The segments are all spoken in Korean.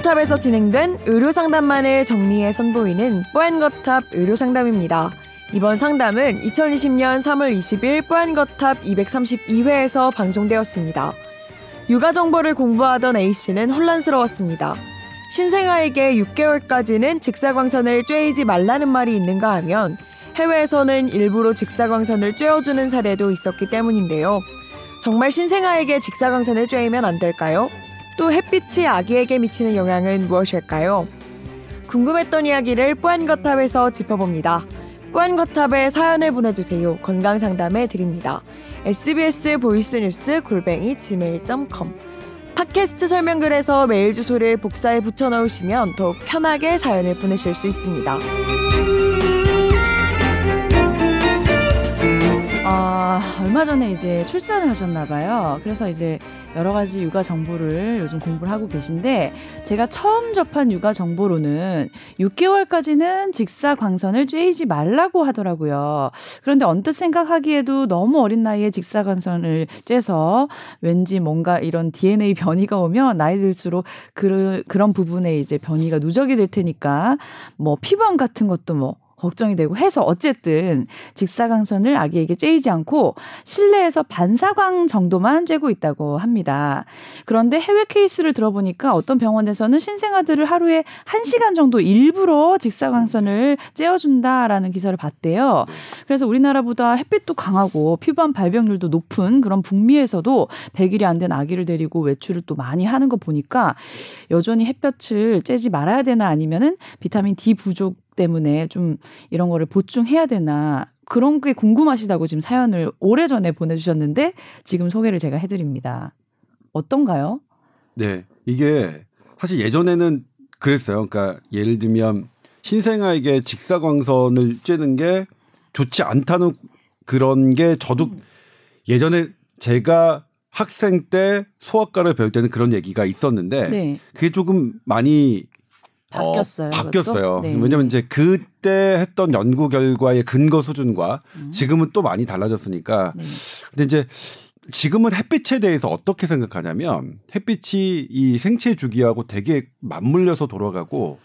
뽀얀거탑에서 진행된 의료 상담만을 정리해 선보이는 뽀얀거탑 의료 상담입니다. 이번 상담은 2020년 3월 20일 뽀얀거탑 232회에서 방송되었습니다. 육아 정보를 공부하던 A씨는 혼란스러웠습니다. 신생아에게 6개월까지는 직사광선을 쬐이지 말라는 말이 있는가 하면 해외에서는 일부러 직사광선을 쬐어주는 사례도 있었기 때문인데요. 정말 신생아에게 직사광선을 쬐이면 안 될까요? 또 햇빛이 아기에게 미치는 영향은 무엇일까요? 궁금했던 이야기를 뿌안거탑에서 짚어봅니다. 뿌안거탑에 사연을 보내주세요. 건강 상담해 드립니다. sbs 보이스뉴스 골뱅이 gmail.com 팟캐스트 설명글에서 메일 주소를 복사해 붙여 넣으시면 더욱 편하게 사연을 보내실 수 있습니다. 아, 얼마 전에 이제 출산을 하셨나 봐요. 그래서 이제 여러 가지 육아 정보를 요즘 공부를 하고 계신데 제가 처음 접한 육아 정보로는 6개월까지는 직사광선을 쬐이지 말라고 하더라고요. 그런데 언뜻 생각하기에도 너무 어린 나이에 직사광선을 쬐서 왠지 뭔가 이런 DNA 변이가 오면 나이 들수록 그, 그런 부분에 이제 변이가 누적이 될 테니까 뭐 피부암 같은 것도 뭐 걱정이 되고 해서 어쨌든 직사광선을 아기에게 쬐이지 않고 실내에서 반사광 정도만 쬐고 있다고 합니다. 그런데 해외 케이스를 들어보니까 어떤 병원에서는 신생아들을 하루에 1시간 정도 일부러 직사광선을 쬐어준다라는 기사를 봤대요. 그래서 우리나라보다 햇빛도 강하고 피부암 발병률도 높은 그런 북미에서도 100일이 안 된 아기를 데리고 외출을 또 많이 하는 거 보니까 여전히 햇볕을 쬐지 말아야 되나 아니면은 비타민 D 부족 때문에 좀 이런 거를 보충해야 되나 그런 게 궁금하시다고 지금 사연을 오래전에 보내주셨는데 지금 소개를 제가 해드립니다. 어떤가요? 네, 이게 사실 예전에는 그랬어요. 그러니까 예를 들면 신생아에게 직사광선을 쬐는 게 좋지 않다는 그런 게 저도 음. 예전에 제가 학생 때 소아과를 배울 때는 그런 얘기가 있었는데 네. 그게 조금 많이 바뀌었어요. 어, 바뀌었어요. 네. 왜냐면 이제 그때 했던 연구 결과의 근거 수준과 음. 지금은 또 많이 달라졌으니까. 네. 근데 이제 지금은 햇빛에 대해서 어떻게 생각하냐면 햇빛이 이 생체 주기하고 되게 맞물려서 돌아가고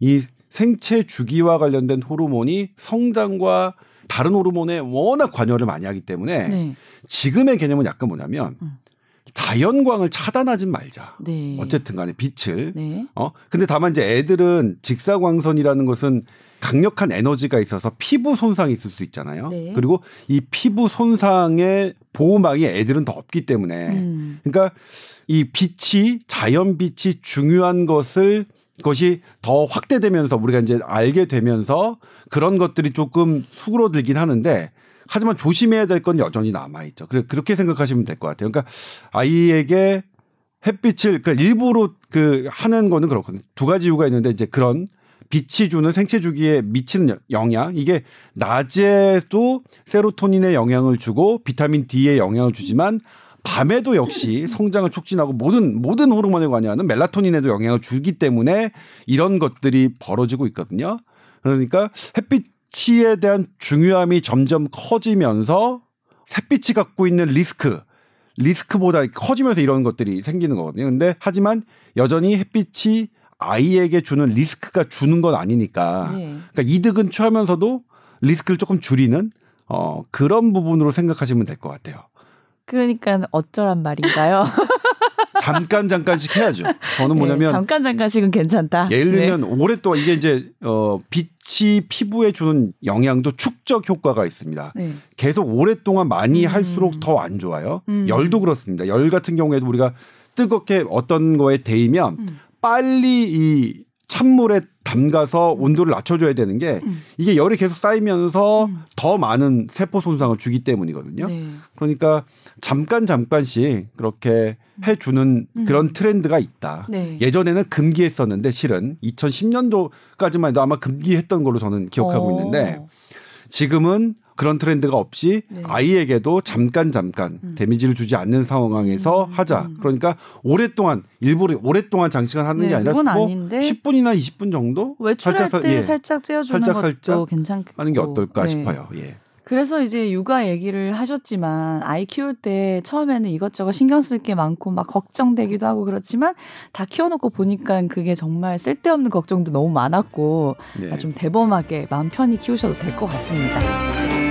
이 생체 주기와 관련된 호르몬이 성장과 다른 호르몬에 워낙 관여를 많이 하기 때문에 네. 지금의 개념은 약간 뭐냐면 음. 자연광을 차단하진 말자. 네. 어쨌든 간에 빛을. 네. 어? 근데 다만 이제 애들은 직사광선이라는 것은 강력한 에너지가 있어서 피부 손상이 있을 수 있잖아요. 네. 그리고 이 피부 손상의 보호막이 애들은 더 없기 때문에. 음. 그러니까 이 빛이 자연 빛이 중요한 것을 것이 더 확대되면서 우리가 이제 알게 되면서 그런 것들이 조금 수그러들긴 하는데 하지만 조심해야 될 건 여전히 남아 있죠. 그렇게 생각하시면 될 것 같아요. 그러니까 아이에게 햇빛을 그 일부러 그 하는 거는 그렇거든요. 두 가지 이유가 있는데 이제 그런 빛이 주는 생체 주기에 미치는 영향 이게 낮에도 세로토닌에 영향을 주고 비타민 D에 영향을 주지만 밤에도 역시 성장을 촉진하고 모든 모든 호르몬에 관여하는 멜라토닌에도 영향을 주기 때문에 이런 것들이 벌어지고 있거든요. 그러니까 햇빛 햇빛에 대한 중요함이 점점 커지면서 햇빛이 갖고 있는 리스크, 리스크보다 커지면서 이런 것들이 생기는 거거든요. 근데 하지만 여전히 햇빛이 아이에게 주는 리스크가 주는 건 아니니까. 네. 그러니까 이득은 취하면서도 리스크를 조금 줄이는 어, 그런 부분으로 생각하시면 될 것 같아요. 그러니까 어쩌란 말인가요? 잠깐 잠깐씩 해야죠. 저는 뭐냐면 네, 잠깐 잠깐씩은 괜찮다. 예를 들면 네. 오랫동안 이게 이제 어 빛이 피부에 주는 영향도 축적 효과가 있습니다. 네. 계속 오랫동안 많이 음. 할수록 더 안 좋아요. 음. 열도 그렇습니다. 열 같은 경우에도 우리가 뜨겁게 어떤 거에 데이면 음. 빨리 이 찬물에 담가서 음. 온도를 낮춰줘야 되는 게 음. 이게 열이 계속 쌓이면서 음. 더 많은 세포 손상을 주기 때문이거든요. 네. 그러니까 잠깐 잠깐씩 그렇게 해주는 음. 그런 트렌드가 있다. 네. 예전에는 금기했었는데 실은 2010년도까지만 해도 아마 금기했던 걸로 저는 기억하고 오. 있는데 지금은 그런 트렌드가 없이 네. 아이에게도 잠깐 잠깐 음. 데미지를 주지 않는 상황에서 음. 하자. 음. 그러니까 오랫동안 일부러 오랫동안 장시간 하는 네, 게 아니라 뭐 아닌데. 10분이나 20분 정도 외출할 살짝, 때 예. 살짝 쬐어주는 살짝, 것도 살짝 괜찮 하는 게 어떨까 네. 싶어요. 예. 그래서 이제 육아 얘기를 하셨지만 아이 키울 때 처음에는 이것저것 신경 쓸 게 많고 막 걱정되기도 하고 그렇지만 다 키워놓고 보니까 그게 정말 쓸데없는 걱정도 너무 많았고 네. 좀 대범하게 마음 편히 키우셔도 될 것 같습니다.